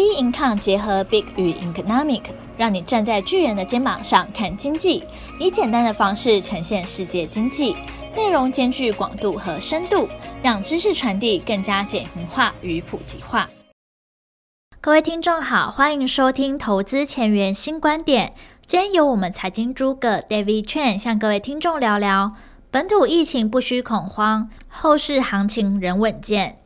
B Income 结合 Big 与 Economic，让你站在巨人的肩膀上看经济，以简单的方式呈现世界经济，内容兼具广度和深度，让知识传递更加简明化与普及化。各位听众好，欢迎收听投资前沿新观点。今天由我们财经诸葛 David Chen 向各位听众聊聊，本土疫情不需恐慌，后市行情仍稳健。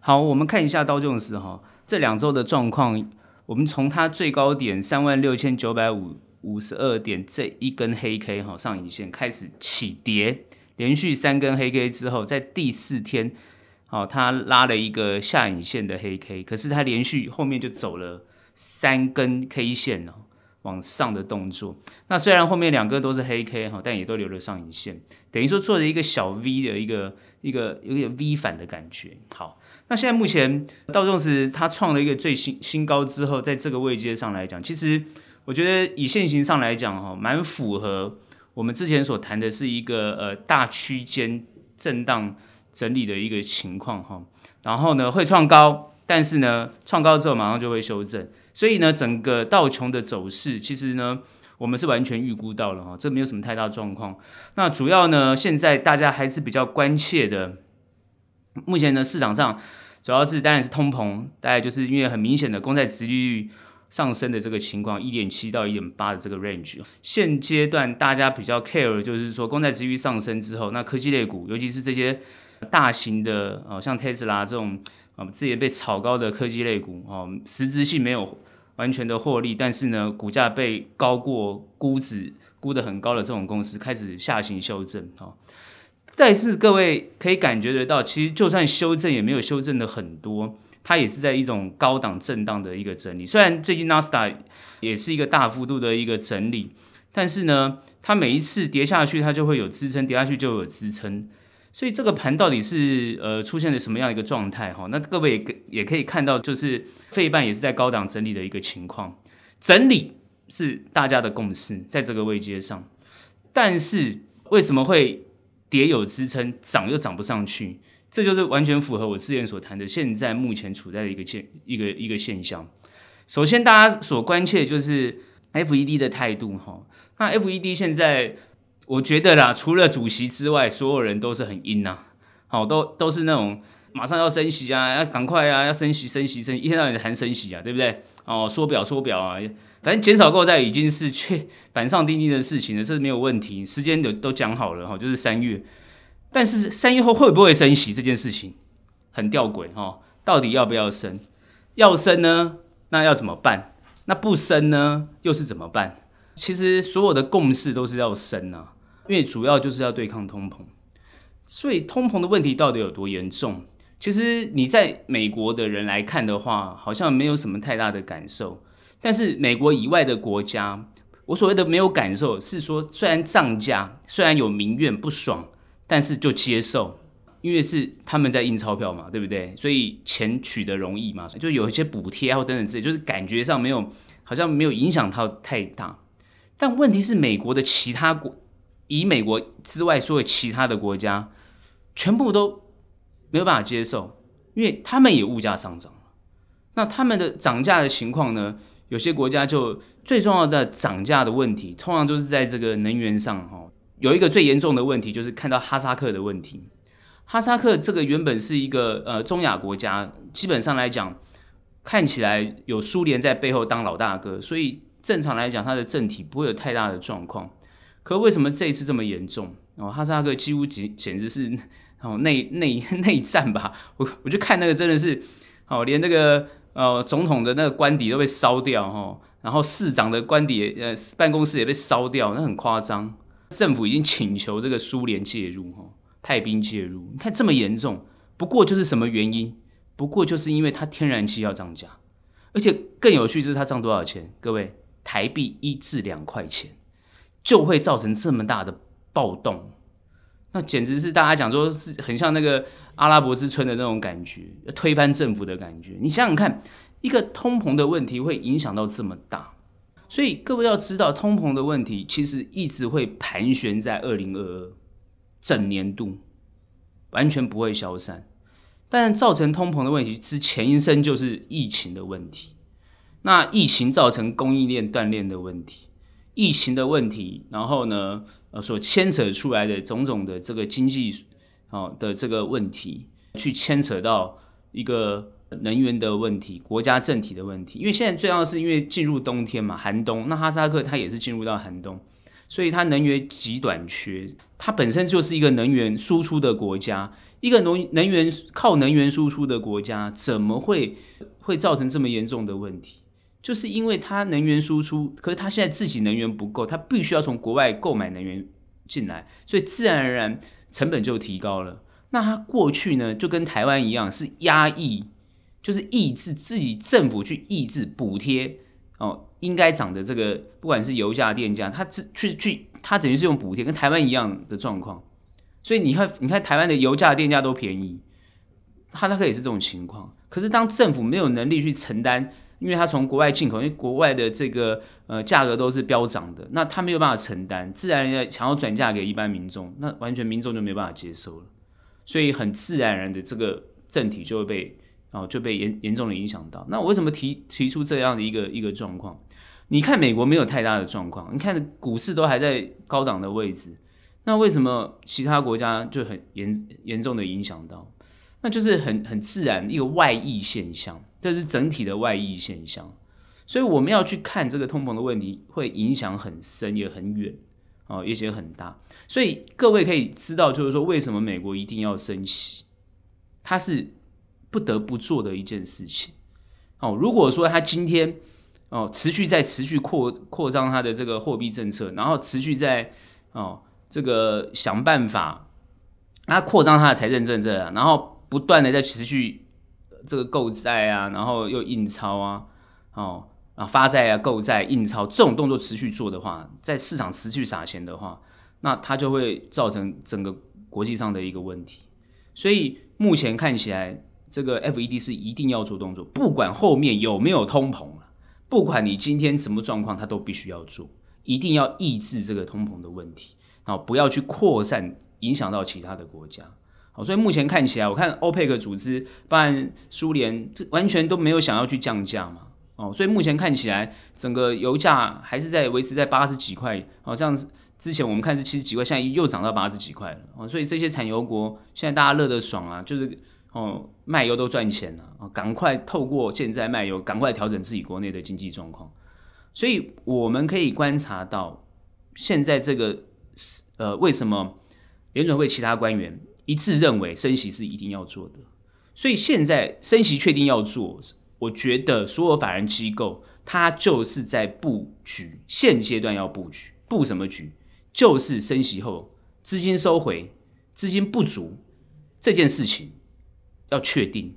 好，我们看一下道琼斯哈。这两周的状况，我们从它最高点三万六千九百五五十二点这一根黑 K 哈上影线开始起跌，连续三根黑 K 之后，在第四天，好，它拉了一个下影线的黑 K，可是它连续后面就走了三根 K 线哦，往上的动作。那虽然后面两个都是黑 K 哈，但也都留了上影线，等于说做了一个小 V 的一个一个有点 V 反的感觉。好。那现在目前道琼斯它创了一个最新新高之后，在这个位阶上来讲，其实我觉得以现行上来讲哈，蛮符合我们之前所谈的是一个呃大区间震荡整理的一个情况哈。然后呢会创高，但是呢创高之后马上就会修正，所以呢整个道琼的走势其实呢我们是完全预估到了哈，这没有什么太大状况。那主要呢现在大家还是比较关切的，目前呢市场上。主要是当然是通膨，大概就是因为很明显的公债殖利率上升的这个情况，一点七到一点八的这个 range。现阶段大家比较 care 就是说，公债殖利率上升之后，那科技类股，尤其是这些大型的，哦，像特斯拉这种，啊，之前被炒高的科技类股，哦，实质性没有完全的获利，但是呢，股价被高过估值估得很高的这种公司开始下行修正，哦。但是各位可以感觉得到，其实就算修正也没有修正的很多，它也是在一种高档震荡的一个整理。虽然最近纳斯达也是一个大幅度的一个整理，但是呢，它每一次跌下去，它就会有支撑，跌下去就有支撑。所以这个盘到底是呃出现了什么样一个状态哈？那各位也也可以看到，就是费半也是在高档整理的一个情况，整理是大家的共识，在这个位阶上。但是为什么会？跌有支撑，涨又涨不上去，这就是完全符合我之前所谈的，现在目前处在的一个现一个一个现象。首先，大家所关切的就是 FED 的态度哈。那 FED 现在，我觉得啦，除了主席之外，所有人都是很阴呐，好，都都是那种马上要升息啊，要赶快啊，要升息升息升息，一天到晚谈升息啊，对不对？哦，缩表缩表啊。反正减少购债已经是确 板上钉钉的事情了，这是没有问题，时间都都讲好了哈，就是三月。但是三月后会不会升息这件事情很吊诡哈，到底要不要升？要升呢，那要怎么办？那不升呢，又是怎么办？其实所有的共识都是要升啊，因为主要就是要对抗通膨。所以通膨的问题到底有多严重？其实你在美国的人来看的话，好像没有什么太大的感受。但是美国以外的国家，我所谓的没有感受，是说虽然涨价，虽然有民怨不爽，但是就接受，因为是他们在印钞票嘛，对不对？所以钱取得容易嘛，就有一些补贴啊或等等之类，就是感觉上没有，好像没有影响到太大。但问题是，美国的其他国，以美国之外所有其他的国家，全部都没有办法接受，因为他们也物价上涨，那他们的涨价的情况呢？有些国家就最重要的涨价的问题，通常都是在这个能源上哈。有一个最严重的问题，就是看到哈萨克的问题。哈萨克这个原本是一个呃中亚国家，基本上来讲，看起来有苏联在背后当老大哥，所以正常来讲，它的政体不会有太大的状况。可为什么这一次这么严重？哦，哈萨克几乎简简直是哦内内内战吧？我我就看那个真的是哦，连那个。呃，总统的那个官邸都被烧掉哈，然后市长的官邸呃办公室也被烧掉，那很夸张。政府已经请求这个苏联介入哈，派兵介入。你看这么严重，不过就是什么原因？不过就是因为它天然气要涨价，而且更有趣是它涨多少钱？各位，台币一至两块钱就会造成这么大的暴动。那简直是大家讲说是很像那个阿拉伯之春的那种感觉，推翻政府的感觉。你想想看，一个通膨的问题会影响到这么大，所以各位要知道，通膨的问题其实一直会盘旋在二零二二整年度，完全不会消散。但造成通膨的问题之前一生就是疫情的问题，那疫情造成供应链断裂的问题，疫情的问题，然后呢，呃，所牵扯出来的种种的这个经济哦的这个问题，去牵扯到一个能源的问题、国家政体的问题。因为现在最重要是因为进入冬天嘛，寒冬，那哈萨克它也是进入到寒冬，所以它能源极短缺。它本身就是一个能源输出的国家，一个能能源靠能源输出的国家，怎么会会造成这么严重的问题？就是因为它能源输出，可是它现在自己能源不够，它必须要从国外购买能源进来，所以自然而然成本就提高了。那它过去呢，就跟台湾一样，是压抑，就是抑制自己政府去抑制补贴哦，应该涨的这个，不管是油价、电价，它去去去，它等于是用补贴，跟台湾一样的状况。所以你看，你看台湾的油价、电价都便宜，哈萨克也是这种情况。可是当政府没有能力去承担。因为它从国外进口，因为国外的这个呃价格都是飙涨的，那它没有办法承担，自然要想要转嫁给一般民众，那完全民众就没办法接受了，所以很自然而然的这个政体就会被哦就被严严重的影响到。那我为什么提提出这样的一个一个状况？你看美国没有太大的状况，你看股市都还在高档的位置，那为什么其他国家就很严严重的影响到？那就是很很自然一个外溢现象。这是整体的外溢现象，所以我们要去看这个通膨的问题，会影响很深也很远哦，而且很大。所以各位可以知道，就是说为什么美国一定要升息，它是不得不做的一件事情。哦，如果说它今天哦持续在持续扩扩张它的这个货币政策，然后持续在哦这个想办法，它扩张它的财政政策，然后不断的在持续。这个购债啊，然后又印钞啊，哦，啊发债啊，购债、印钞这种动作持续做的话，在市场持续撒钱的话，那它就会造成整个国际上的一个问题。所以目前看起来，这个 FED 是一定要做动作，不管后面有没有通膨了，不管你今天什么状况，它都必须要做，一定要抑制这个通膨的问题，然后不要去扩散，影响到其他的国家。好，所以目前看起来，我看欧佩克组织，办苏联，这完全都没有想要去降价嘛。哦，所以目前看起来，整个油价还是在维持在八十几块。好像之前我们看是七十几块，现在又涨到八十几块了。哦，所以这些产油国现在大家乐得爽啊，就是哦卖油都赚钱了啊，赶快透过现在卖油，赶快调整自己国内的经济状况。所以我们可以观察到，现在这个呃，为什么联准会其他官员，一致认为升息是一定要做的，所以现在升息确定要做，我觉得所有法人机构它就是在布局，现阶段要布局，布什么局？就是升息后资金收回、资金不足这件事情要确定，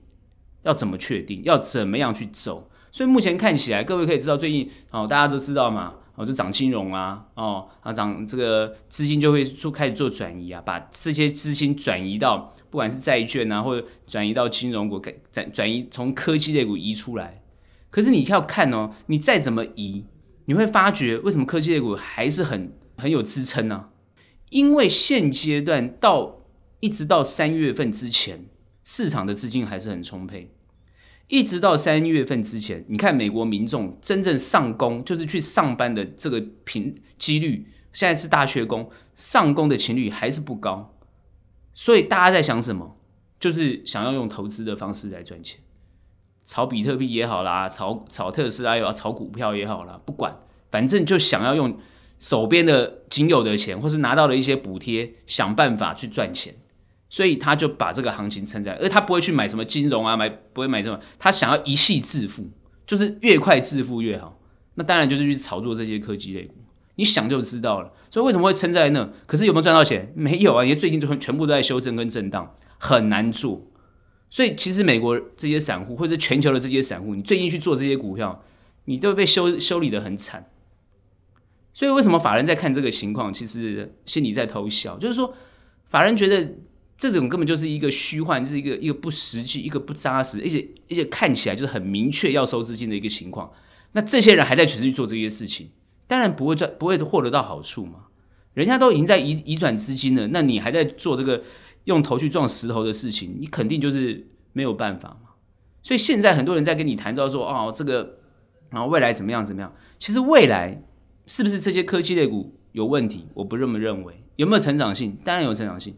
要怎么确定？要怎么样去走？所以目前看起来，各位可以知道，最近哦，大家都知道嘛。哦，就涨金融啊，哦，啊涨这个资金就会做开始做转移啊，把这些资金转移到不管是债券啊，或者转移到金融股，转转移从科技类股移出来。可是你要看哦，你再怎么移，你会发觉为什么科技类股还是很很有支撑呢？因为现阶段到一直到三月份之前，市场的资金还是很充沛。一直到三月份之前，你看美国民众真正上工，就是去上班的这个频几率，现在是大缺工，上工的频率还是不高。所以大家在想什么？就是想要用投资的方式来赚钱，炒比特币也好啦，炒炒特斯拉也好，炒股票也好啦，不管，反正就想要用手边的仅有的钱，或是拿到了一些补贴，想办法去赚钱。所以他就把这个行情撑在，而他不会去买什么金融啊，买不会买这种，他想要一系致富，就是越快致富越好。那当然就是去炒作这些科技类股，你想就知道了。所以为什么会撑在那？可是有没有赚到钱？没有啊，因为最近就全部都在修正跟震荡，很难做。所以其实美国这些散户，或者全球的这些散户，你最近去做这些股票，你都被修修理得很惨。所以为什么法人在看这个情况，其实心里在偷笑，就是说法人觉得。这种根本就是一个虚幻，就是一个一个不实际、一个不扎实，而且而且看起来就是很明确要收资金的一个情况。那这些人还在持续做这些事情，当然不会赚，不会获得到好处嘛。人家都已经在移移转资金了，那你还在做这个用头去撞石头的事情，你肯定就是没有办法嘛。所以现在很多人在跟你谈到说，哦，这个然后未来怎么样怎么样？其实未来是不是这些科技类股有问题？我不这么认为。有没有成长性？当然有成长性。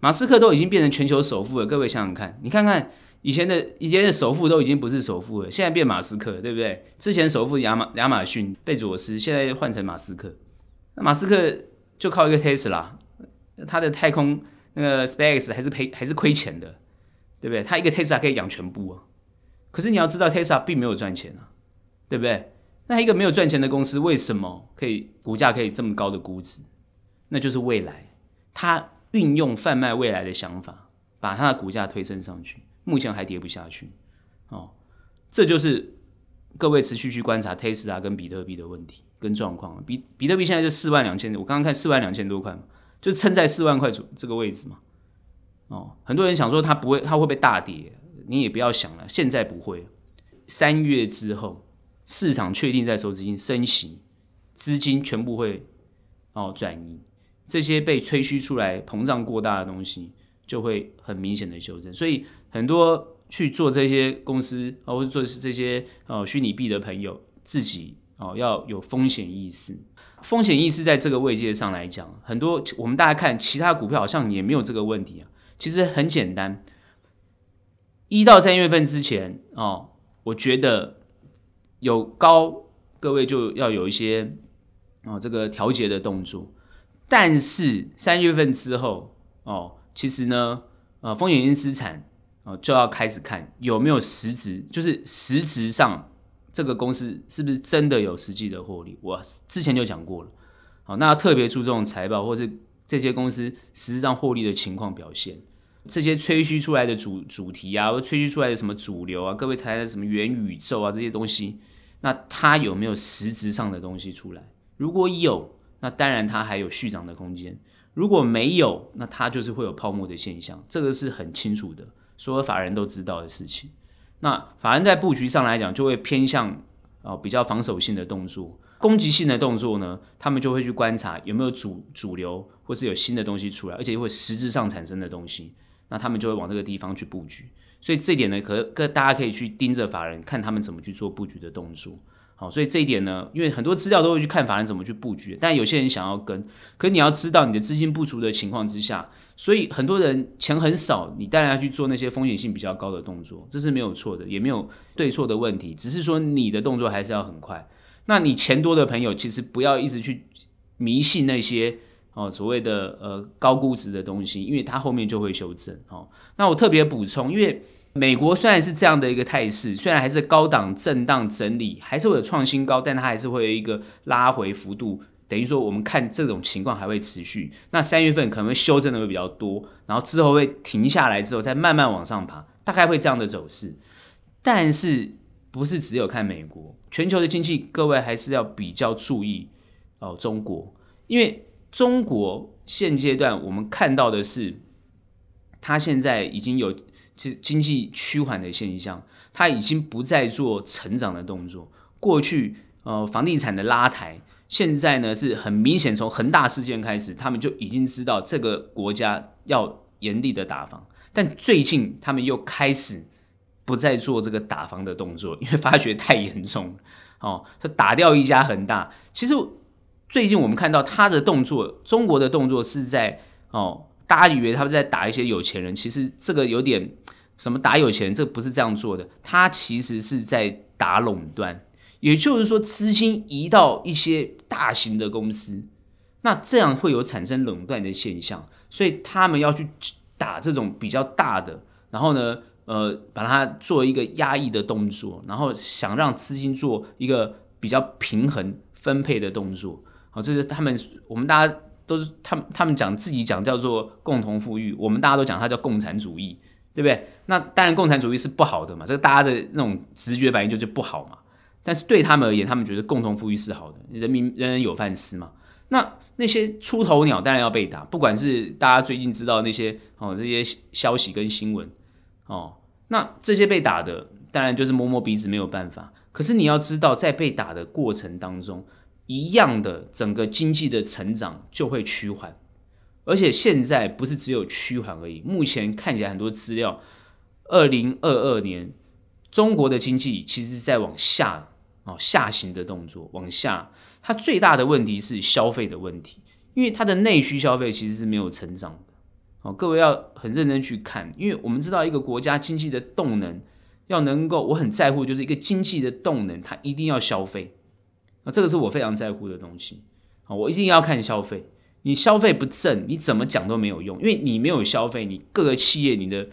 马斯克都已经变成全球首富了，各位想想看，你看看以前的以前的首富都已经不是首富了，现在变马斯克，对不对？之前首富亚马亚马逊贝佐斯，现在换成马斯克。那马斯克就靠一个 Tesla，他的太空那个 SpaceX 还是赔还是亏钱的，对不对？他一个 Tesla 可以养全部啊。可是你要知道，Tesla 并没有赚钱啊，对不对？那一个没有赚钱的公司，为什么可以股价可以这么高的估值？那就是未来，他。运用贩卖未来的想法，把它的股价推升上去，目前还跌不下去。哦，这就是各位持续去观察 Tesla 跟比特币的问题跟状况。比比特币现在就四万两千，我刚刚看四万两千多块嘛，就撑在四万块左这个位置嘛。哦，很多人想说它不会，它会不会大跌？你也不要想了，现在不会。三月之后，市场确定在收资金升息，资金全部会哦转移。这些被吹嘘出来膨胀过大的东西，就会很明显的修正。所以很多去做这些公司，或者做这些呃虚拟币的朋友，自己哦要有风险意识。风险意识在这个位阶上来讲，很多我们大家看其他股票好像也没有这个问题啊。其实很简单，一到三月份之前哦，我觉得有高，各位就要有一些哦这个调节的动作。但是三月份之后哦，其实呢，呃，风险性资产哦就要开始看有没有实质，就是实质上这个公司是不是真的有实际的获利。我之前就讲过了，好，那特别注重财报或是这些公司实质上获利的情况表现。这些吹嘘出来的主主题啊，或吹嘘出来的什么主流啊，各位谈的什么元宇宙啊这些东西，那它有没有实质上的东西出来？如果有。那当然，它还有续涨的空间。如果没有，那它就是会有泡沫的现象，这个是很清楚的，所有法人都知道的事情。那法人在布局上来讲，就会偏向啊比较防守性的动作，攻击性的动作呢，他们就会去观察有没有主主流，或是有新的东西出来，而且会实质上产生的东西，那他们就会往这个地方去布局。所以这点呢，可可大家可以去盯着法人，看他们怎么去做布局的动作。好，所以这一点呢，因为很多资料都会去看法人怎么去布局，但有些人想要跟，可你要知道你的资金不足的情况之下，所以很多人钱很少，你当然要去做那些风险性比较高的动作，这是没有错的，也没有对错的问题，只是说你的动作还是要很快。那你钱多的朋友，其实不要一直去迷信那些哦所谓的呃高估值的东西，因为它后面就会修正。哦，那我特别补充，因为。美国虽然是这样的一个态势，虽然还是高档震荡整理，还是会有创新高，但它还是会有一个拉回幅度。等于说，我们看这种情况还会持续。那三月份可能会修正的会比较多，然后之后会停下来之后再慢慢往上爬，大概会这样的走势。但是不是只有看美国，全球的经济，各位还是要比较注意哦。中国，因为中国现阶段我们看到的是，它现在已经有。是经济趋缓的现象，它已经不再做成长的动作。过去，呃，房地产的拉抬，现在呢是很明显，从恒大事件开始，他们就已经知道这个国家要严厉的打房。但最近，他们又开始不再做这个打房的动作，因为发觉太严重了。哦，他打掉一家恒大。其实最近我们看到他的动作，中国的动作是在哦。大家以为他们在打一些有钱人，其实这个有点什么打有钱人，这不是这样做的。他其实是在打垄断，也就是说资金移到一些大型的公司，那这样会有产生垄断的现象，所以他们要去打这种比较大的，然后呢，呃，把它做一个压抑的动作，然后想让资金做一个比较平衡分配的动作。好，这是他们我们大家。都是他们，他们讲自己讲叫做共同富裕，我们大家都讲它叫共产主义，对不对？那当然共产主义是不好的嘛，这个大家的那种直觉反应就是不好嘛。但是对他们而言，他们觉得共同富裕是好的，人民人人有饭吃嘛。那那些出头鸟当然要被打，不管是大家最近知道那些哦这些消息跟新闻哦，那这些被打的当然就是摸摸鼻子没有办法。可是你要知道，在被打的过程当中。一样的，整个经济的成长就会趋缓，而且现在不是只有趋缓而已。目前看起来很多资料，二零二二年中国的经济其实是在往下哦下行的动作往下，它最大的问题是消费的问题，因为它的内需消费其实是没有成长的。哦，各位要很认真去看，因为我们知道一个国家经济的动能要能够，我很在乎就是一个经济的动能，它一定要消费。那，这个是我非常在乎的东西。啊，我一定要看消费。你消费不振，你怎么讲都没有用，因为你没有消费，你各个企业，你的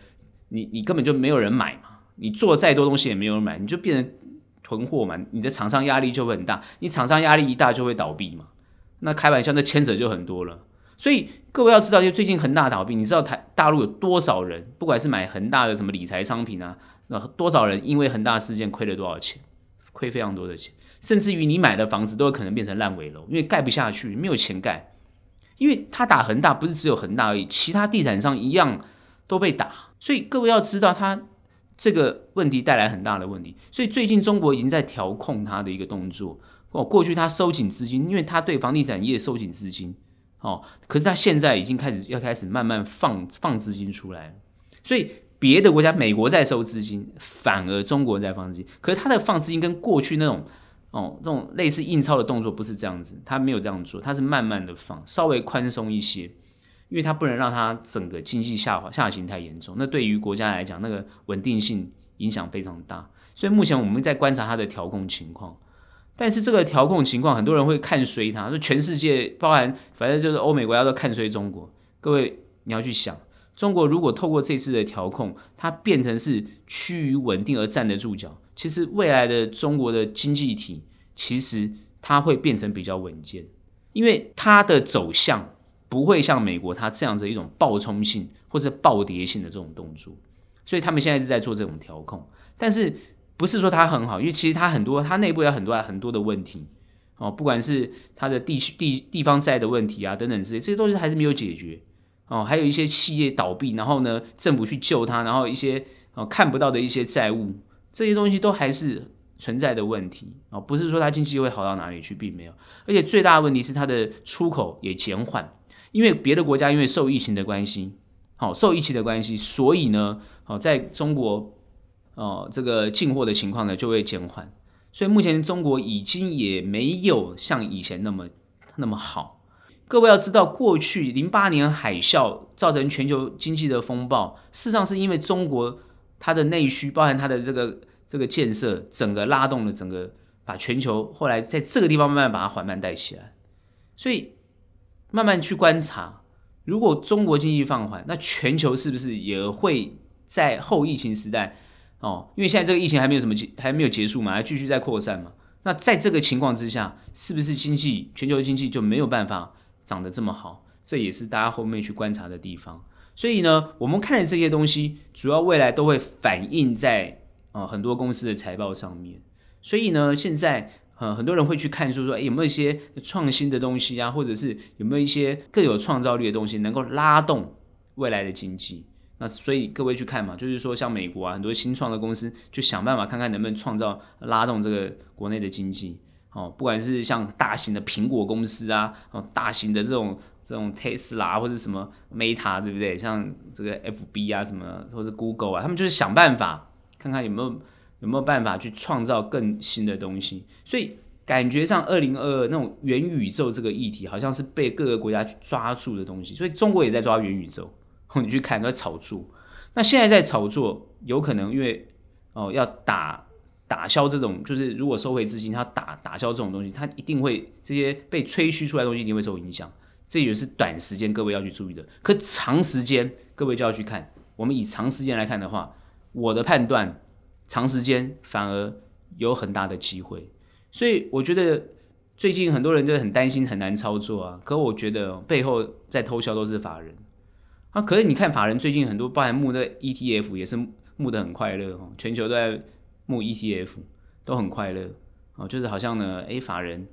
你你根本就没有人买嘛。你做再多东西也没有人买，你就变成囤货嘛。你的厂商压力就会很大，你厂商压力一大就会倒闭嘛。那开玩笑，那牵扯就很多了。所以各位要知道，就最近恒大倒闭，你知道台大陆有多少人，不管是买恒大的什么理财商品啊，那多少人因为恒大事件亏了多少钱，亏非常多的钱，甚至于你买的房子都有可能变成烂尾楼，因为盖不下去，没有钱盖。因为他打恒大不是只有恒大而已，其他地产商一样都被打。所以各位要知道，他这个问题带来很大的问题。所以最近中国已经在调控他的一个动作。哦，过去他收紧资金，因为他对房地产业收紧资金。哦，可是他现在已经开始要开始慢慢放放资金出来，所以别的国家，美国在收资金，反而中国在放资金。可是他的放资金跟过去那种哦这种类似印钞的动作不是这样子，他没有这样做，他是慢慢的放，稍微宽松一些，因为他不能让他整个经济下滑下行太严重，那对于国家来讲，那个稳定性影响非常大。所以目前我们在观察它的调控情况。但是这个调控情况，很多人会看衰它，说全世界包含反正就是欧美国家都看衰中国。各位你要去想，中国如果透过这次的调控，它变成是趋于稳定而站得住脚，其实未来的中国的经济体其实它会变成比较稳健，因为它的走向不会像美国它这样子一种暴冲性或是暴跌性的这种动作，所以他们现在是在做这种调控，但是。不是说它很好，因为其实它很多，它内部有很多很多的问题哦，不管是它的地区地地方债的问题啊等等之类，这些东西还是没有解决哦。还有一些企业倒闭，然后呢，政府去救它，然后一些哦看不到的一些债务，这些东西都还是存在的问题哦。不是说它经济会好到哪里去，并没有。而且最大的问题是它的出口也减缓，因为别的国家因为受疫情的关系，好受疫情的关系，所以呢，好在中国。哦，这个进货的情况呢就会减缓，所以目前中国已经也没有像以前那么那么好。各位要知道，过去零八年海啸造成全球经济的风暴，事实上是因为中国它的内需，包含它的这个这个建设，整个拉动了整个把全球后来在这个地方慢慢把它缓慢带起来。所以慢慢去观察，如果中国经济放缓，那全球是不是也会在后疫情时代？哦，因为现在这个疫情还没有什么结，还没有结束嘛，还继续在扩散嘛。那在这个情况之下，是不是经济全球经济就没有办法长得这么好？这也是大家后面去观察的地方。所以呢，我们看的这些东西，主要未来都会反映在啊、很多公司的财报上面。所以呢，现在呃很多人会去看说说，有没有一些创新的东西啊，或者是有没有一些更有创造力的东西，能够拉动未来的经济。那所以各位去看嘛，就是说像美国啊，很多新创的公司就想办法看看能不能创造拉动这个国内的经济哦，不管是像大型的苹果公司啊，哦，大型的这种这种 Tesla 或者什么 Meta 对不对？像这个 FB 啊什么，或者 Google 啊，他们就是想办法看看有没有有没有办法去创造更新的东西。所以感觉上二零二二那种元宇宙这个议题，好像是被各个国家去抓住的东西。所以中国也在抓元宇宙。你去看，都在炒作。那现在在炒作，有可能因为哦要打打消这种，就是如果收回资金，它打打消这种东西，它一定会这些被吹嘘出来的东西一定会受影响。这也是短时间各位要去注意的。可长时间各位就要去看。我们以长时间来看的话，我的判断，长时间反而有很大的机会。所以我觉得最近很多人就很担心很难操作啊。可我觉得背后在偷笑都是法人。啊，可是你看法人最近很多，包含募的 ETF 也是募的很快乐哦，全球都在募 ETF，都很快乐哦，就是好像呢，诶，法人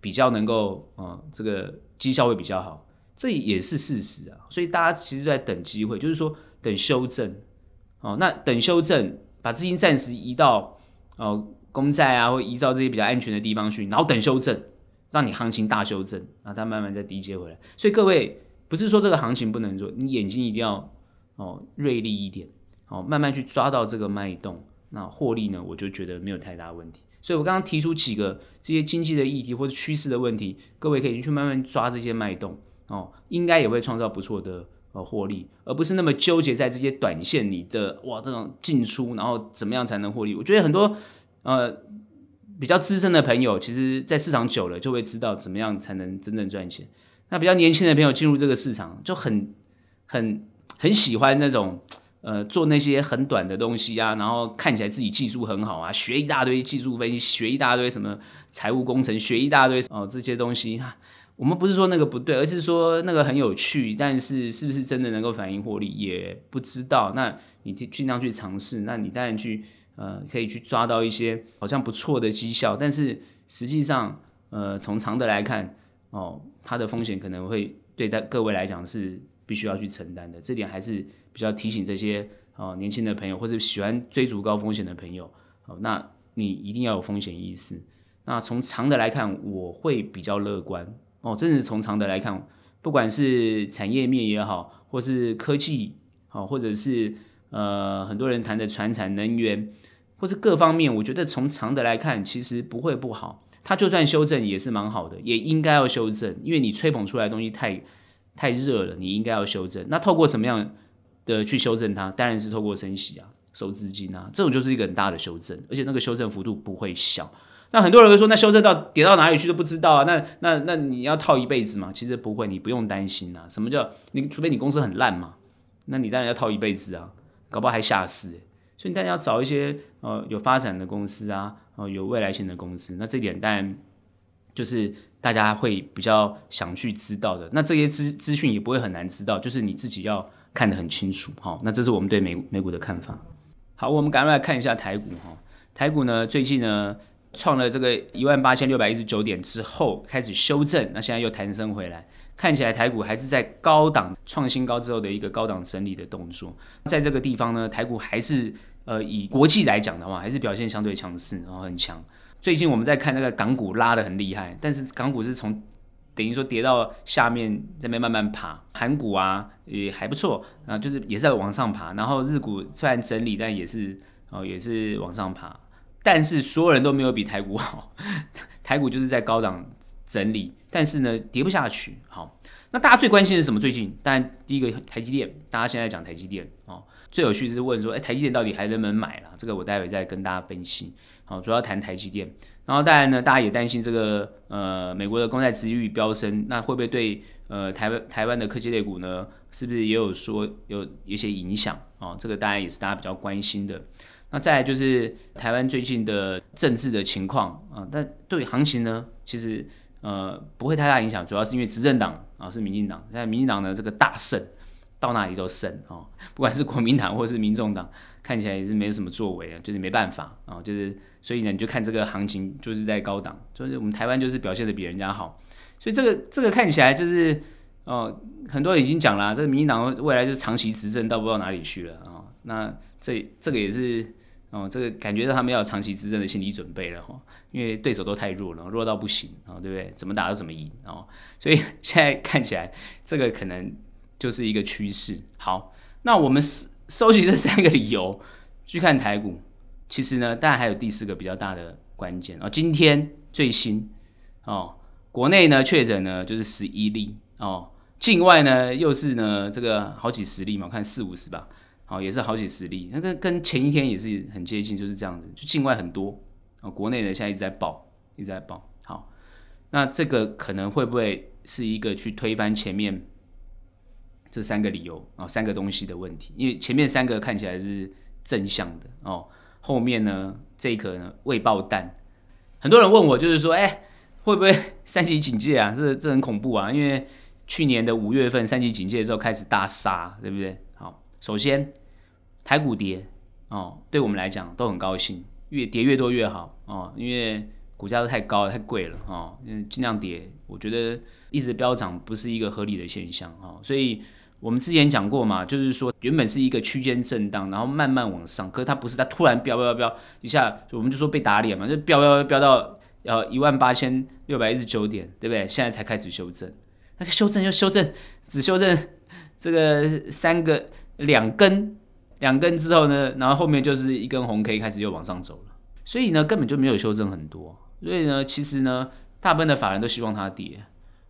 比较能够啊，这个绩效会比较好，这也是事实啊，所以大家其实都在等机会，就是说等修正哦，那等修正，把资金暂时移到哦公债啊，或移到这些比较安全的地方去，然后等修正，让你行情大修正，然后它慢慢再低接回来，所以各位。不是说这个行情不能做，你眼睛一定要哦锐利一点，哦慢慢去抓到这个脉动，那获利呢，我就觉得没有太大问题。所以我刚刚提出几个这些经济的议题或者趋势的问题，各位可以去慢慢抓这些脉动哦，应该也会创造不错的获利，而不是那么纠结在这些短线里的哇这种进出，然后怎么样才能获利？我觉得很多呃比较资深的朋友，其实在市场久了就会知道怎么样才能真正赚钱。那比较年轻的朋友进入这个市场就很很很喜欢那种。呃，做那些很短的东西啊，然后看起来自己技术很好啊，学一大堆技术分析，学一大堆什么财务工程，学一大堆哦这些东西。我们不是说那个不对，而是说那个很有趣，但是是不是真的能够反映获利也不知道。那你尽量去尝试，那你当然去呃可以去抓到一些好像不错的绩效，但是实际上呃从长的来看哦，它的风险可能会对待各位来讲是必须要去承担的，这点还是。比较提醒这些哦年轻的朋友，或者喜欢追逐高风险的朋友，哦，那你一定要有风险意识。那从长的来看，我会比较乐观哦。真的从长的来看，不管是产业面也好，或是科技，好，或者是呃很多人谈的传产能源，或是各方面，我觉得从长的来看，其实不会不好。它就算修正也是蛮好的，也应该要修正，因为你吹捧出来的东西太太热了，你应该要修正。那透过什么样的去修正它，当然是透过升息啊、收资金啊，这种就是一个很大的修正，而且那个修正幅度不会小。那很多人会说，那修正到跌到哪里去都不知道啊？那那那你要套一辈子嘛？其实不会，你不用担心啊。什么叫你？除非你公司很烂嘛，那你当然要套一辈子啊，搞不好还下市。所以你当然要找一些呃有发展的公司啊，呃有未来性的公司。那这点当然就是大家会比较想去知道的。那这些资资讯也不会很难知道，就是你自己要。看得很清楚，好，那这是我们对美美股的看法。好，我们赶快来看一下台股哈。台股呢，最近呢创了这个一万八千六百一十九点之后开始修正，那现在又弹升回来，看起来台股还是在高档创新高之后的一个高档整理的动作。在这个地方呢，台股还是呃以国际来讲的话，还是表现相对强势，然后很强。最近我们在看那个港股拉得很厉害，但是港股是从等于说跌到下面这边慢慢爬，韩股啊也还不错啊，就是也是在往上爬。然后日股虽然整理，但也是哦也是往上爬。但是所有人都没有比台股好，台股就是在高档整理，但是呢跌不下去。好，那大家最关心的是什么？最近当然第一个台积电，大家现在讲台积电哦，最有趣是问说，哎，台积电到底还能不能买了？这个我待会再跟大家分析。好，主要谈台积电。然后当然呢，大家也担心这个呃美国的公债殖利率飙升，那会不会对呃台湾台湾的科技类股呢，是不是也有说有一些影响、哦？这个当然也是大家比较关心的。那再来就是台湾最近的政治的情况啊，但对行情呢，其实呃不会太大影响，主要是因为执政党啊是民进党，现在民进党的这个大胜，到哪里都胜啊、不管是国民党 或是民众党。看起来也是没什么作为啊，就是没办法啊，就是所以呢，你就看这个行情就是在高档，就是我们台湾就是表现的比人家好，所以这个这个看起来就是哦，很多人已经讲了，这民进党未来就是长期执政到不知道哪里去了啊，那这这个也是哦，这个感觉到他们要有长期执政的心理准备了哈，因为对手都太弱了，弱到不行啊，对不对？怎么打都怎么赢哦，所以 现在看起来这个可能就是一个趋势。好，那我们是。收集这三个理由去看台股，其实呢，当然还有第四个比较大的关键哦。今天最新哦，国内呢确诊呢就是十一例哦，境外呢又是呢这个好几十例嘛，我看四五十吧，哦也是好几十例，那跟跟前一天也是很接近，就是这样子，就境外很多哦，国内呢现在一直在爆，一直在爆。好，那这个可能会不会是一个去推翻前面？这三个理由啊，三个东西的问题，因为前面三个看起来是正向的哦，后面呢这一颗呢未爆弹，很多人问我就是说，哎，会不会 三级警戒啊？这这很恐怖啊，因为去年的五月份三级警戒之后开始大杀，对不对？好，首先台股跌哦，对我们来讲都很高兴，越跌越多越好哦，因为股价都太高了，太贵了哦，嗯，尽量跌，我觉得一直飙涨不是一个合理的现象哦，所以。我们之前讲过嘛，就是说原本是一个区间震荡，然后慢慢往上，可是它不是，它突然飙飙飙一下，我们就说被打脸嘛，就飙飙飙到呃一万八千六百一十九点，对不对？现在才开始修正，那个修正又修正，只修正这个三个两根两根之后呢，然后后面就是一根红 K 开始又往上走了，所以呢，根本就没有修正很多。所以呢，其实呢，大部分的法人都希望它跌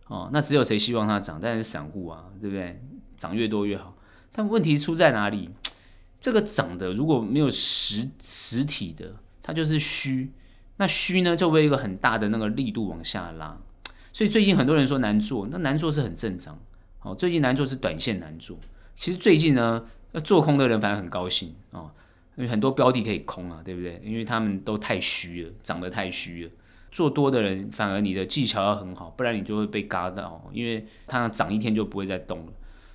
哦。那只有谁希望它涨？当然是散户啊，对不对？涨越多越好。但问题出在哪里？这个涨的如果没有实实体的，它就是虚。那虚呢，就会一个很大的那个力度往下拉。所以最近很多人说难做，那难做是很正常。哦，最近难做是短线难做。其实最近呢，那做空的人反而很高兴哦，因为很多标的可以空啊，对不对？因为他们都太虚了，涨得太虚了。做多的人反而你的技巧要很好，不然你就会被嘎到，因为它涨一天就不会再动了。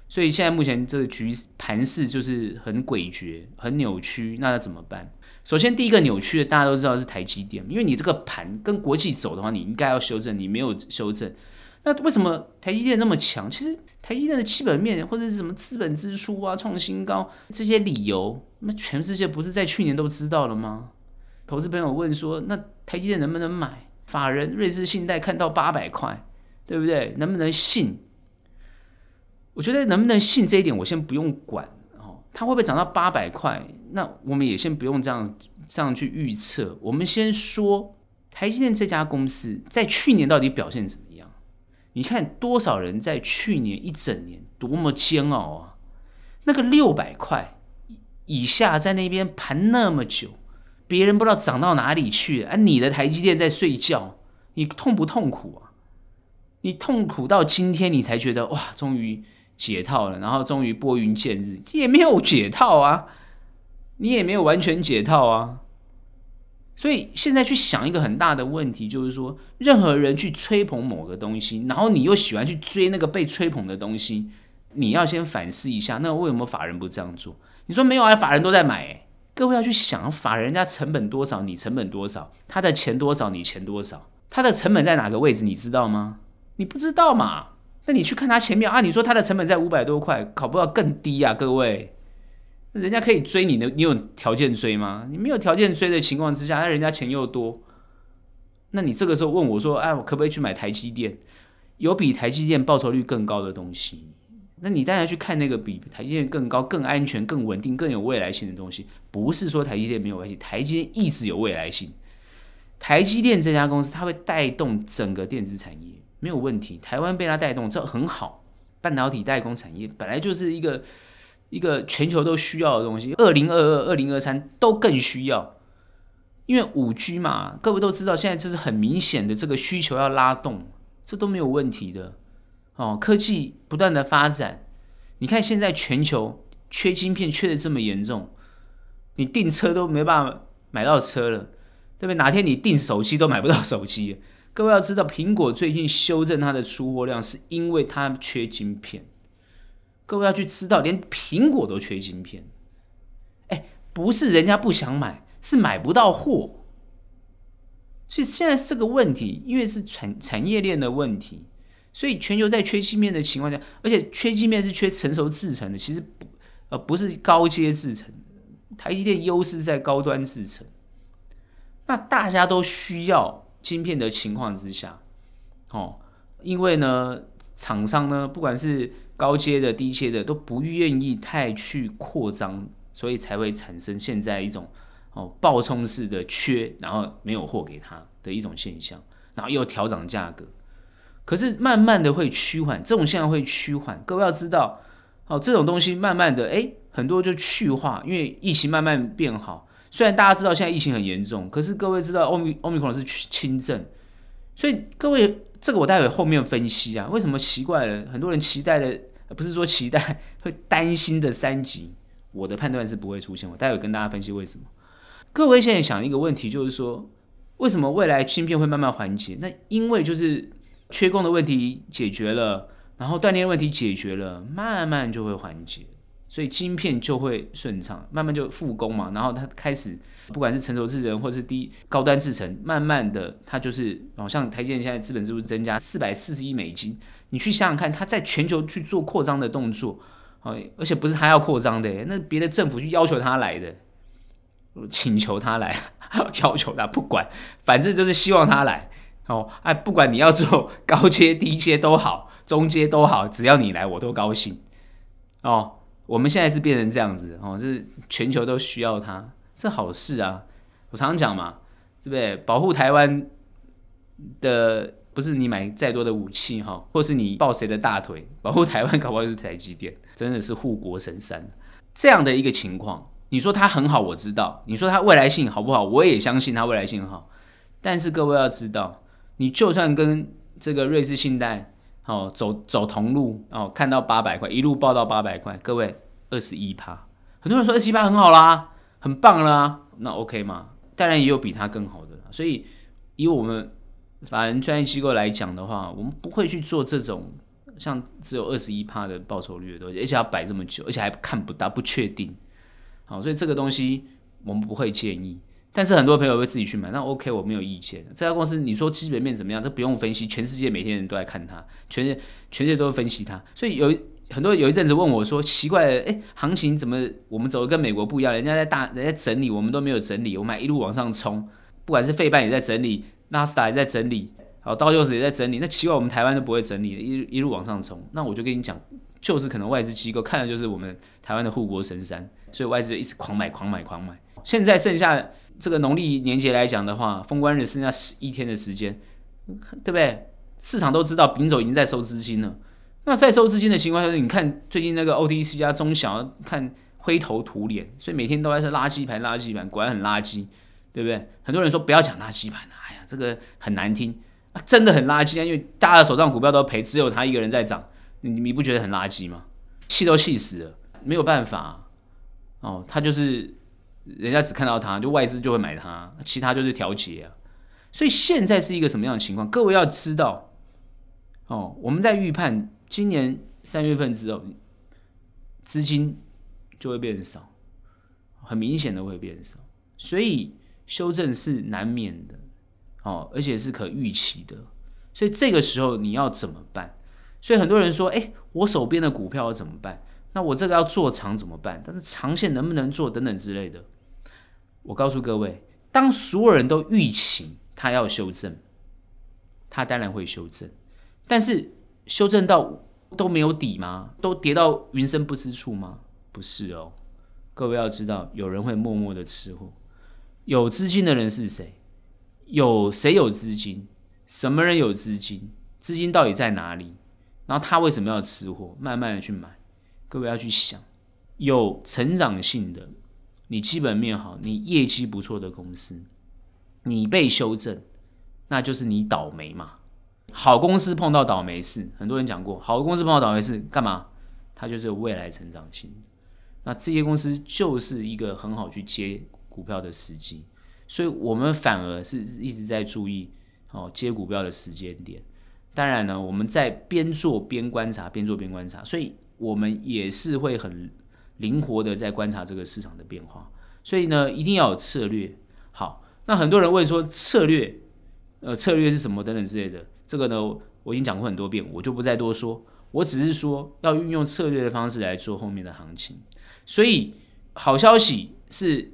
所以现在目前这个局盘势就是很诡谲、很扭曲，那要怎么办？首先第一个扭曲的大家都知道是台积电，因为你这个盘跟国际走的话，你应该要修正，你没有修正。那为什么台积电那么强？其实台积电的基本面或者是什么资本支出啊、创新高这些理由，那全世界不是在去年都知道了吗？投资朋友问说，那台积电能不能买？法人瑞士信贷看到八百块，对不对？能不能信？我觉得能不能信这一点，我先不用管哦。它会不会涨到八百块？那我们也先不用这样这样去预测。我们先说台积电这家公司在去年到底表现怎么？你看多少人在去年一整年多么煎熬啊！那个六百块以下在那边盘那么久，别人不知道涨到哪里去啊！你的台积电在睡觉，你痛不痛苦啊？你痛苦到今天，你才觉得哇，终于解套了，然后终于拨云见日，也没有解套啊！你也没有完全解套啊，所以现在去想一个很大的问题，就是说，任何人去吹捧某个东西，然后你又喜欢去追那个被吹捧的东西，你要先反思一下，那为什么法人不这样做？你说没有啊，法人都在买，欸，各位要去想，法人家成本多少，你成本多少，他的钱多少，你钱多少，他的成本在哪个位置，你知道吗？你不知道嘛？那你去看他前面啊，你说他的成本在五百多块，考不到更低啊，各位。人家可以追你的，你有条件追吗？你没有条件追的情况之下，那人家钱又多，那你这个时候问我说：“哎，我可不可以去买台积电？有比台积电报酬率更高的东西？”那你当然去看那个比台积电更高、更安全、更稳定、更有未来性的东西。不是说台积电没有关系，台积电一直有未来性。台积电这家公司，它会带动整个电子产业，没有问题。台湾被它带动，这很好。半导体代工产业本来就是一个。一个全球都需要的东西，二零二二、二零二三都更需要，因为五 G 嘛，各位都知道，现在这是很明显的这个需求要拉动，这都没有问题的哦。科技不断的发展，你看现在全球缺晶片缺的这么严重，你订车都没办法买到车了，对不对？哪天你订手机都买不到手机。各位要知道，苹果最近修正它的出货量，是因为它缺晶片。各位要去知道，连苹果都缺晶片，哎，不是人家不想买，是买不到货。所以现在这个问题，因为是产产业链的问题，所以全球在缺晶片的情况下，而且缺晶片是缺成熟制程的，其实不呃不是高阶制程。台积电优势在高端制程，那大家都需要晶片的情况之下，哦，因为呢，厂商呢，不管是高阶的、低阶的都不愿意太去扩张，所以才会产生现在一种哦暴冲式的缺，然后没有货给他的一种现象，然后又调涨价格。可是慢慢的会趋缓，这种现象会趋缓。各位要知道，哦这种东西慢慢的哎很多就去化，因为疫情慢慢变好。虽然大家知道现在疫情很严重，可是各位知道欧米欧米克是轻症，所以各位。这个我待会后面分析啊，为什么奇怪了？很多人期待的不是说期待，会担心的三级，我的判断是不会出现。我待会跟大家分析为什么。各位现在想一个问题，就是说，为什么未来芯片会慢慢缓解？那因为就是缺工的问题解决了，然后断链问题解决了，慢慢就会缓解。所以晶片就会顺畅，慢慢就复工嘛，然后它开始，不管是成熟制程或是低高端制程，慢慢的它就是，哦，像台积电现在资本支出增加四百四十亿美金，你去想想看，它在全球去做扩张的动作，哦，而且不是他要扩张的，那别的政府去要求他来的，请求他来，要求他不管，反正就是希望他来，哦，哎，不管你要做高阶、低阶都好，中阶都好，只要你来，我都高兴，哦。我们现在是变成这样子哦，就是全球都需要它，这好事啊！我常常讲嘛，对不对？保护台湾的不是你买再多的武器哈，或是你抱谁的大腿，保护台湾搞不好就是台积电，真的是护国神山。这样的一个情况，你说它很好，我知道；你说它未来性好不好，我也相信它未来性好。但是各位要知道，你就算跟这个瑞士信贷哦走走同路哦，看到八百块一路报到八百块，各位二十一趴，很多人说二十一趴很好啦，很棒啦，那 OK 吗？当然也有比它更好的，所以以我们法人专业机构来讲的话，我们不会去做这种像只有二十一趴的报酬率的东西，而且要摆这么久，而且还看不到，不确定。好，所以这个东西我们不会建议。但是很多朋友会自己去买，那 OK，我没有意见。这家公司你说基本面怎么样？这不用分析，全世界每天人都在看它，全世全世界都会分析它。所以有很多有一阵子问我说，奇怪了，哎，行情怎么我们走的跟美国不一样？人家在大人家整理，我们都没有整理，我们一路往上冲。不管是费半也在整理，纳斯达也在整理，好，道琼斯也在整理。那奇怪，我们台湾都不会整理，一一路往上冲。那我就跟你讲，就是可能外资机构看的就是我们台湾的护国神山，所以外资就一直狂买、狂买、狂买。现在剩下。这个农历年节来讲的话，封关日剩下十一天的时间，对不对？市场都知道，丙种已经在收资金了。那在收资金的情况下，你看最近那个 OTC 加中小看灰头土脸，所以每天都在是垃圾盘、垃圾盘，果然很垃圾，对不对？很多人说不要讲垃圾盘了，哎呀，这个很难听，啊、真的很垃圾啊！因为大家的手上股票都赔，只有他一个人在涨，你你不觉得很垃圾吗？气都气死了，没有办法、啊、哦，他就是。人家只看到它，就外资就会买它，其他就是调节啊。所以现在是一个什么样的情况？各位要知道哦，我们在预判今年三月份之后，资金就会变少，很明显的会变少，所以修正是难免的哦，而且是可预期的。所以这个时候你要怎么办？所以很多人说：“哎，我手边的股票要怎么办？那我这个要做长怎么办？但是长线能不能做？等等之类的。”我告诉各位，当所有人都预期他要修正，他当然会修正。但是修正到都没有底吗？都跌到云深不知处吗？不是哦。各位要知道，有人会默默的吃货。有资金的人是谁？有谁有资金？什么人有资金？资金到底在哪里？然后他为什么要吃货？慢慢的去买。各位要去想，有成长性的。你基本面好，你业绩不错的公司，你被修正，那就是你倒霉嘛。好公司碰到倒霉事，很多人讲过，好公司碰到倒霉事干嘛？它就是有未来成长性。那这些公司就是一个很好去接股票的时机，所以我们反而是一直在注意哦接股票的时间点。当然呢，我们在边做边观察，边做边观察，所以我们也是会很。灵活的在观察这个市场的变化，所以呢，一定要有策略。好，那很多人问说策略，呃，策略是什么等等之类的，这个呢，我已经讲过很多遍，我就不再多说。我只是说要运用策略的方式来做后面的行情。所以好消息是，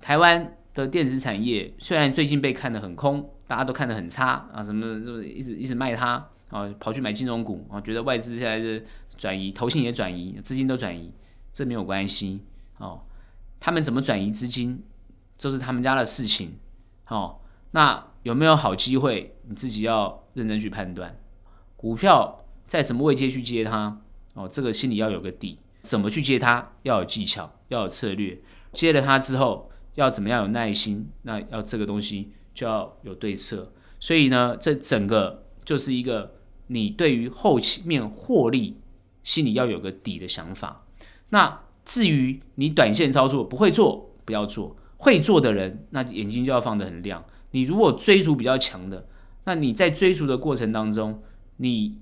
台湾的电子产业虽然最近被看得很空，大家都看得很差啊，什么就一直一直卖它啊，跑去买金融股啊，觉得外资现在是转移，投信也转移，资金都转移。这没有关系哦，他们怎么转移资金，这是他们家的事情。哦，那有没有好机会，你自己要认真去判断。股票在什么位阶去接它，哦，这个心里要有个底。怎么去接它，要有技巧，要有策略。接了它之后，要怎么样有耐心？那要这个东西就要有对策。所以呢，这整个就是一个你对于后期面获利心里要有个底的想法。那至于你短线操作不会做，不要做；会做的人，那眼睛就要放得很亮。你如果追逐比较强的，那你在追逐的过程当中，你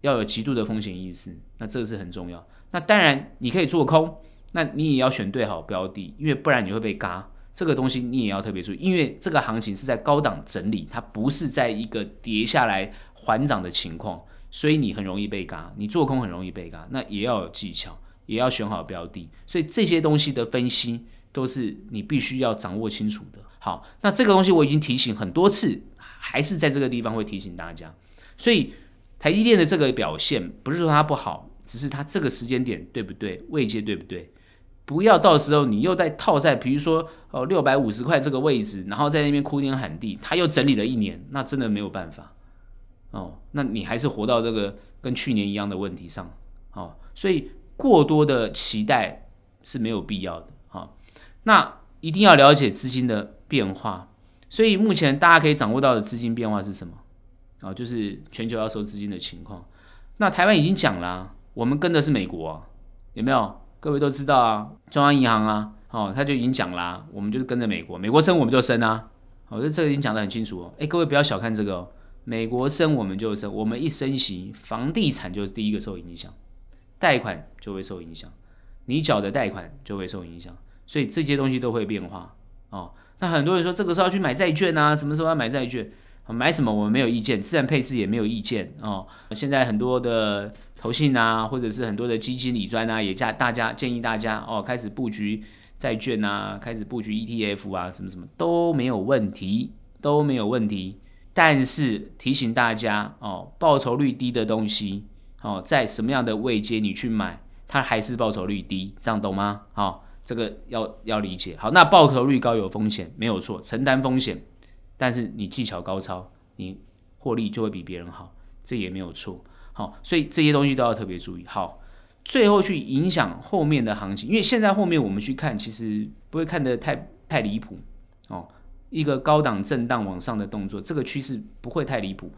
要有极度的风险意识，那这个是很重要。那当然你可以做空，那你也要选对好标的，因为不然你会被嘎。这个东西你也要特别注意，因为这个行情是在高档整理，它不是在一个跌下来缓涨的情况，所以你很容易被嘎，你做空很容易被嘎，那也要有技巧。也要选好标的，所以这些东西的分析都是你必须要掌握清楚的。好，那这个东西我已经提醒很多次，还是在这个地方会提醒大家。所以台积电的这个表现不是说它不好，只是它这个时间点对不对，位阶对不对，不要到时候你又再套在，比如说哦六百五十块这个位置，然后在那边哭天喊地，他又整理了一年，那真的没有办法哦。那你还是活到这个跟去年一样的问题上哦。所以过多的期待是没有必要的哦。那一定要了解资金的变化。所以目前大家可以掌握到的资金变化是什么？啊，就是全球要收资金的情况。那台湾已经讲了，我们跟的是美国，有没有？各位都知道啊，中央银行啊，哦，他就已经讲了，我们就是跟着美国，美国升我们就升啊。我觉得这个已经讲得很清楚哦。哎，各位不要小看这个哦，美国升我们就升，我们一升息，房地产就是第一个受影响，贷款就会受影响，你缴的贷款就会受影响，所以这些东西都会变化哦。那很多人说这个时候要去买债券啊，什么时候要买债券？买什么我们没有意见，自然配置也没有意见哦。现在很多的投信啊，或者是很多的基金理专啊，也加大家建议大家哦，开始布局债券啊，开始布局 ETF 啊，什么什么都没有问题，都没有问题。但是提醒大家哦，报酬率低的东西哦，在什么样的位阶你去买，它还是报酬率低，这样懂吗？好、这个要要理解。好，那报酬率高有风险，没有错，承担风险。但是你技巧高超，你获利就会比别人好，这也没有错。好，所以这些东西都要特别注意。好，最后去影响后面的行情，因为现在后面我们去看，其实不会看得太太离谱哦。一个高档震荡往上的动作，这个趋势不会太离谱。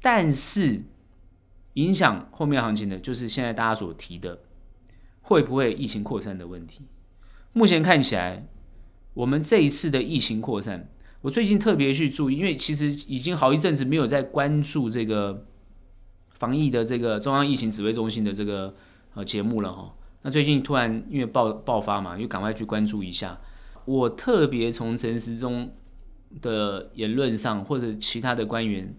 但是影响后面行情的，就是现在大家所提的，会不会疫情扩散的问题。目前看起来，我们这一次的疫情扩散。我最近特别去注意，因为其实已经好一阵子没有在关注这个防疫的这个中央疫情指挥中心的这个呃节目了哈。那最近突然因为爆爆发嘛，就赶快去关注一下。我特别从陈时中的言论上，或者其他的官员，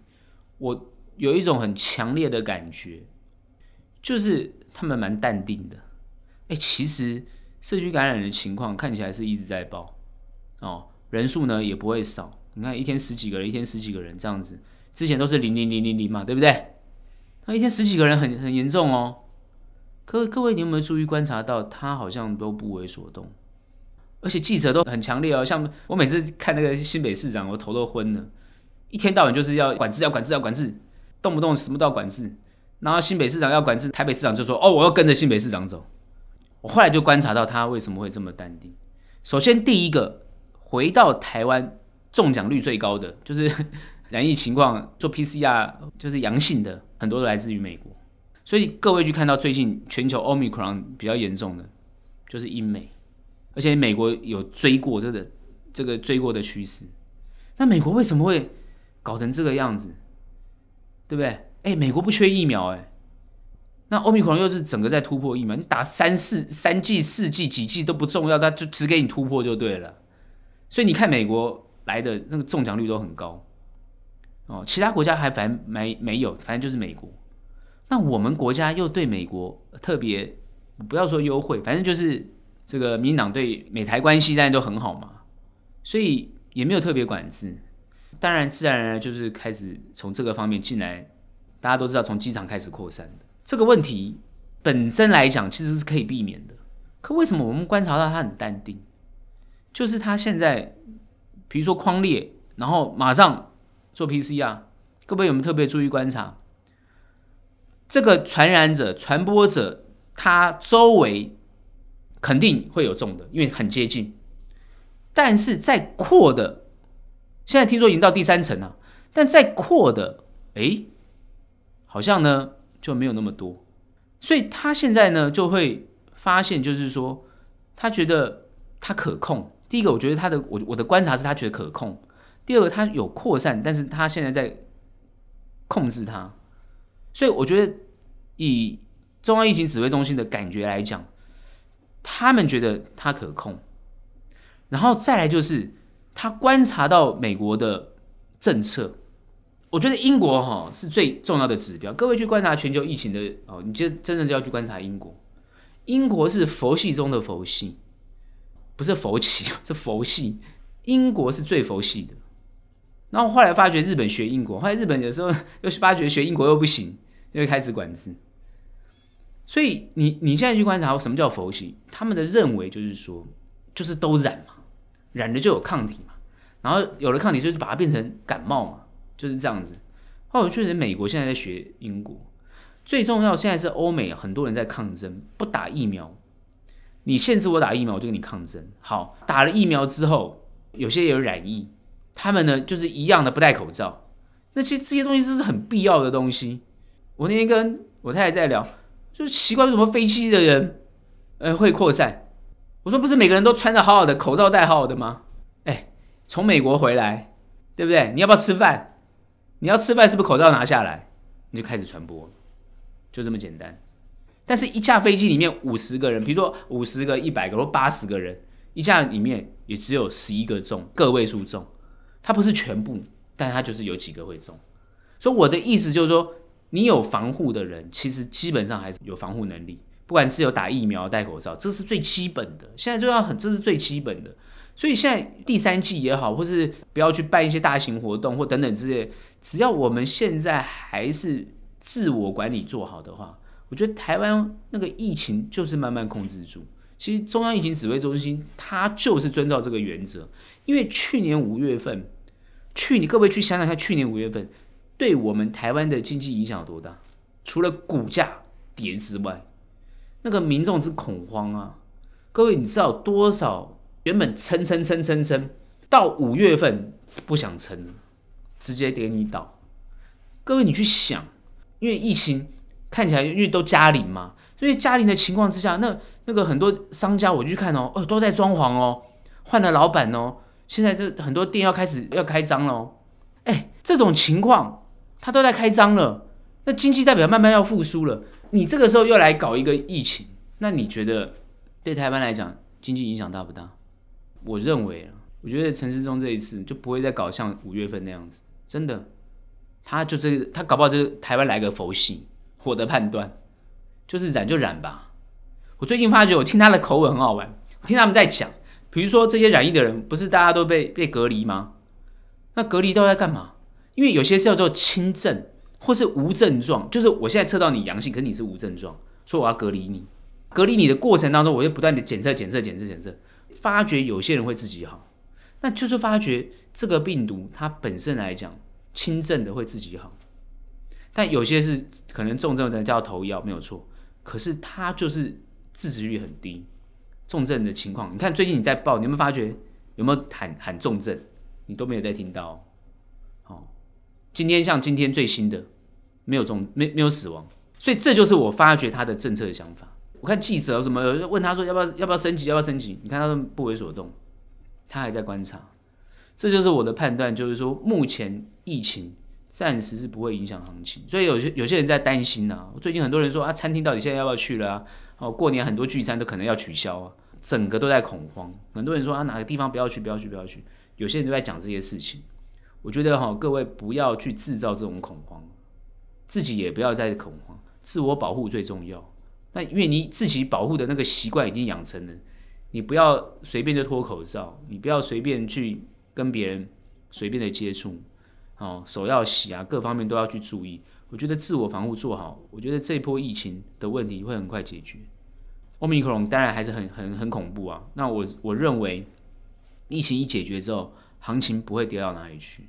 我有一种很强烈的感觉，就是他们蛮淡定的。哎，其实社区感染的情况看起来是一直在爆哦。人数呢也不会少，你看一天十几个人，一天十几个人这样子，之前都是零零零零零嘛，对不对？那一天十几个人很很严重哦。各位各位，你有没有注意观察到，他好像都不为所动，而且记者都很强烈哦。像我每次看那个新北市长，我头都昏了，一天到晚就是要管制，要管制，要管制，动不动什么都要管制。然后新北市长要管制，台北市长就说：“哦，我要跟着新北市长走。”我后来就观察到他为什么会这么淡定。首先第一个。回到台湾，中奖率最高的就是 染疫情况做 PCR 就是阳性的，很多都来自于美国。所以各位去看到最近全球 Omicron 比较严重的，就是英美，而且美国有追过这个这个追过的趋势。那美国为什么会搞成这个样子？对不对？哎，美国不缺疫苗哎，那 Omicron 又是整个在突破疫苗，你打三四三剂四剂几剂都不重要，它就只给你突破就对了。所以你看，美国来的那个中奖率都很高哦，其他国家还反正没没有，反正就是美国。那我们国家又对美国特别，不要说优惠，反正就是这个民进党对美台关系当然都很好嘛，所以也没有特别管制。当然，自然而然就是开始从这个方面进来。大家都知道，从机场开始扩散的这个问题本身来讲，其实是可以避免的。可为什么我们观察到他很淡定？就是他现在，比如说框列，然后马上做 PCR，各位有没有特别注意观察？这个传染者、传播者，他周围肯定会有中的，因为很接近。但是在扩的，现在听说已经到第三层了，但再扩的，哎，好像呢就没有那么多。所以他现在呢就会发现，就是说他觉得他可控。第一个，我觉得他的我我的观察是他觉得可控。第二个，他有扩散，但是他现在在控制它。所以我觉得以中央疫情指挥中心的感觉来讲，他们觉得他可控。然后再来就是他观察到美国的政策，我觉得英国哈是最重要的指标。各位去观察全球疫情的哦，你就真的就要去观察英国。英国是佛系中的佛系。不是佛系，是佛系。英国是最佛系的，然后后来发觉日本学英国，后来日本有时候 又发觉学英国又不行，就开始管制。所以你你现在去观察什么叫佛系，他们的认为就是说，就是都染嘛，染了就有抗体，然后有了抗体就是把它变成感冒嘛，就是这样子。后来我确实美国现在在学英国，最重要现在是欧美很多人在抗争，不打疫苗。你限制我打疫苗，我就跟你抗争。好，打了疫苗之后，有些有染疫，他们呢就是一样的不戴口罩。那些这些东西这是很必要的东西。我那天跟我太太在聊，就奇怪为什么飞机的人，呃，会扩散。我说不是每个人都穿得好好的，口罩戴好好的吗？从美国回来，对不对？你要不要吃饭？你要吃饭是不是口罩拿下来，你就开始传播，就这么简单。但是，一架飞机里面五十个人，比如说五十个、一百个或八十个人，一架里面也只有十一个中，个位数中，它不是全部，但它就是有几个会中。所以我的意思就是说，你有防护的人，其实基本上还是有防护能力，不管是有打疫苗、戴口罩，这是最基本的。现在就要很，这是最基本的。所以现在第三季也好，或是不要去办一些大型活动或等等之类，只要我们现在还是自我管理做好的话。我觉得台湾那个疫情就是慢慢控制住。其实中央疫情指挥中心它就是遵照这个原则。因为去年五月份，去你各位去想想看，去年五月份对我们台湾的经济影响有多大？除了股价跌之外，那个民众之恐慌啊！各位你知道多少原本撑撑撑撑撑到五月份是不想撑，直接给你倒。各位你去想，因为疫情。看起来因为都加零嘛，所以加零的情况之下，那那个很多商家我去看哦，哦都在装潢哦，换了老板哦，现在这很多店要开始要开张了哦，哎，这种情况他都在开张了，那经济代表慢慢要复苏了，你这个时候又来搞一个疫情，那你觉得对台湾来讲经济影响大不大？我认为啊，我觉得陈世忠这一次就不会再搞像五月份那样子，真的，他就这他搞不好就是台湾来个佛系。我的判断就是染就染吧。我最近发觉，我听他的口吻很好玩。我听他们在讲，比如说这些染疫的人，不是大家都被被隔离吗？那隔离都在干嘛？因为有些是叫做轻症或是无症状，就是我现在测到你阳性，可是你是无症状，所以我要隔离你。隔离你的过程当中，我就不断的检测、检测、检测、检测，发觉有些人会自己好，那就是发觉这个病毒它本身来讲，轻症的会自己好。但有些是可能重症的叫投药没有错，可是它就是致死率很低。重症的情况，你看最近你在报，你有没有发觉有没有喊喊重症？你都没有在听到。哦，今天像今天最新的没有重没没有死亡，所以这就是我发觉他的政策的想法。看记者什么问他说要不要要不要升级要不要升级？你看他都不为所动，他还在观察。这就是我的判断，就是说目前疫情。暂时是不会影响行情，所以有些有些人在担心呐、最近很多人说啊，餐厅到底现在要不要去了啊？哦，过年很多聚餐都可能要取消啊，整个都在恐慌。很多人说啊，哪个地方不要去，不要去，不要去。有些人都在讲这些事情。我觉得哈，各位不要去制造这种恐慌，自己也不要再恐慌，自我保护最重要。那因为你自己保护的那个习惯已经养成了，你不要随便就脱口罩，你不要随便去跟别人随便的接触。哦，手要洗啊，各方面都要去注意。我觉得自我防护做好，我觉得这波疫情的问题会很快解决。欧米克隆当然还是很很很恐怖啊。那我我认为，疫情一解决之后，行情不会跌到哪里去。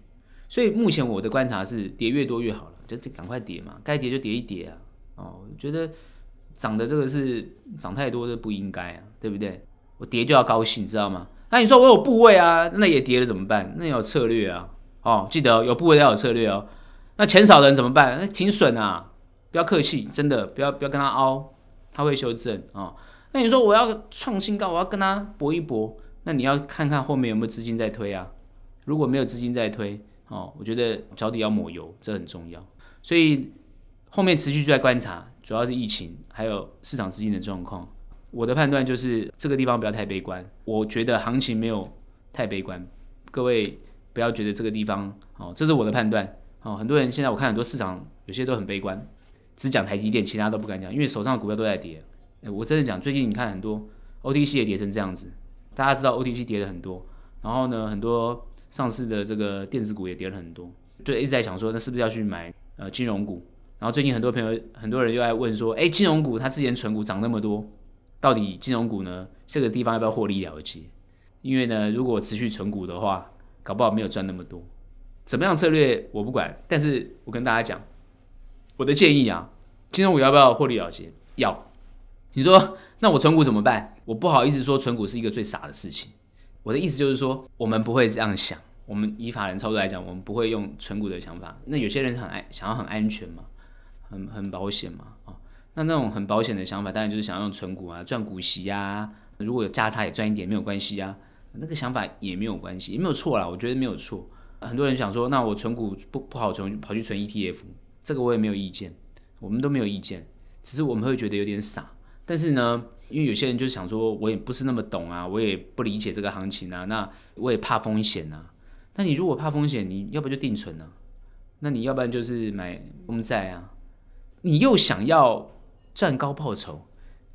所以目前我的观察是，跌越多越好了，就赶快跌嘛，该跌就跌一跌啊。哦，我觉得涨的这个是涨太多的不应该啊，对不对？我跌就要高兴，知道吗？那你说我有部位啊，那也跌了怎么办？那有策略啊。哦，记得有部位要有策略哦。那钱少的人怎么办？那停损啊，不要客气，真的不要不要跟他凹，他会修正哦。那你说我要创新高，我要跟他搏一搏，那你要看看后面有没有资金在推啊。如果没有资金在推，哦，我觉得脚底要抹油，这很重要。所以后面持续就在观察，主要是疫情还有市场资金的状况。我的判断就是这个地方不要太悲观，我觉得行情没有太悲观，各位。不要觉得这个地方哦，这是我的判断哦。很多人现在我看很多市场有些都很悲观，只讲台积电，其他都不敢讲，因为手上的股票都在跌。我真的讲，最近你看很多 OTC 也跌成这样子，大家知道 OTC 跌了很多，然后呢，很多上市的这个电子股也跌了很多，就一直在想说，那是不是要去买呃金融股？然后最近很多朋友、很多人又在问说，哎，金融股它之前存股涨那么多，到底金融股呢这个地方要不要获利了结？因为呢，如果持续存股的话，搞不好没有赚那么多。怎么样策略我不管，但是我跟大家讲，我的建议啊，金融股要不要获利了结？要。你说那我存股怎么办？我不好意思说存股是一个最傻的事情。我的意思就是说，我们不会这样想。我们以法人操作来讲，我们不会用存股的想法。那有些人很安，想要很安全嘛，很很保险嘛，啊，那那种很保险的想法，当然就是想要用存股啊，赚股息呀，如果有价差也赚一点没有关系啊。那个想法也没有关系，也没有错啦，我觉得没有错。很多人想说，那我存股不不好存，跑去存 ETF，这个我也没有意见，我们都没有意见，只是我们会觉得有点傻。但是呢，因为有些人就想说，我也不是那么懂啊，我也不理解这个行情啊，那我也怕风险啊。那你如果怕风险，你要不就定存呢？那你要不然就是买公债啊。你又想要赚高报酬，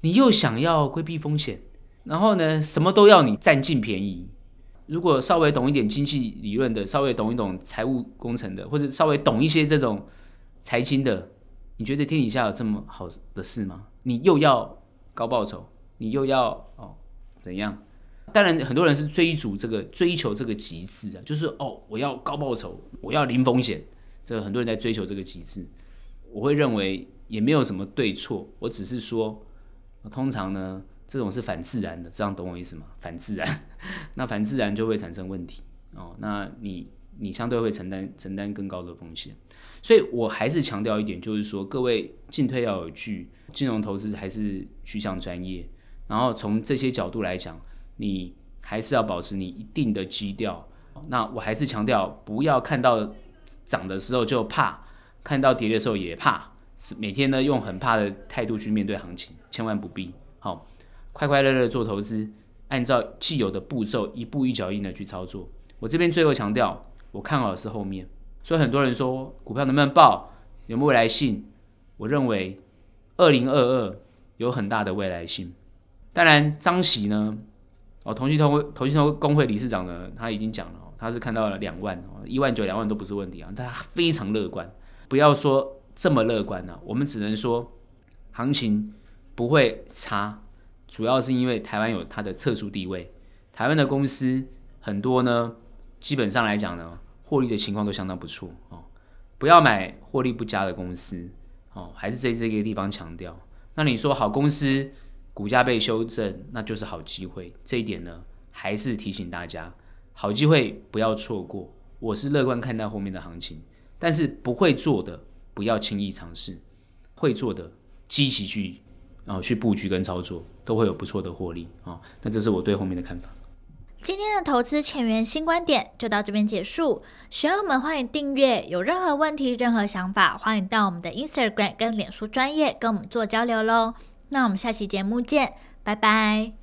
你又想要规避风险。然后呢，什么都要你占尽便宜。如果稍微懂一点经济理论的，稍微懂一懂财务工程的，或者稍微懂一些这种财经的，你觉得天底下有这么好的事吗？你又要高报酬，你又要哦怎样？当然，很多人是追逐这个追求这个极致啊，就是哦，我要高报酬，我要零风险。这很多人在追求这个极致。我会认为也没有什么对错，我只是说，通常呢。这种是反自然的，这样懂我意思吗？反自然，那反自然就会产生问题哦。那你你相对会承担承担更高的风险，所以我还是强调一点，就是说各位进退要有据，金融投资还是趋向专业。然后从这些角度来讲，你还是要保持你一定的基调。那我还是强调，不要看到涨的时候就怕，看到跌的时候也怕，是每天呢用很怕的态度去面对行情，千万不必。好。快快乐乐做投资，按照既有的步骤，一步一脚印的去操作。我这边最后强调，我看好的是后面。所以很多人说股票能不能爆，有没有未来性？我认为二零二二有很大的未来性。当然，张喜呢，哦，同心投同心投工会理事长呢，他已经讲了，他是看到了两万，一万九两万都不是问题啊，他非常乐观。不要说这么乐观呢、啊，我们只能说行情不会差。主要是因为台湾有它的特殊地位，台湾的公司很多呢，基本上来讲呢，获利的情况都相当不错哦。不要买获利不佳的公司哦，还是在这个地方强调。那你说好公司股价被修正，那就是好机会。这一点呢，还是提醒大家，好机会不要错过。我是乐观看待后面的行情，但是不会做的不要轻易尝试，会做的积极去。啊去布局跟操作，都会有不错的获利啊。那这是我对后面的看法。今天的投资前沿新观点就到这边结束。学友们欢迎订阅，有任何问题、任何想法，欢迎到我们的 Instagram 跟脸书专业跟我们做交流喽。那我们下期节目见，拜拜。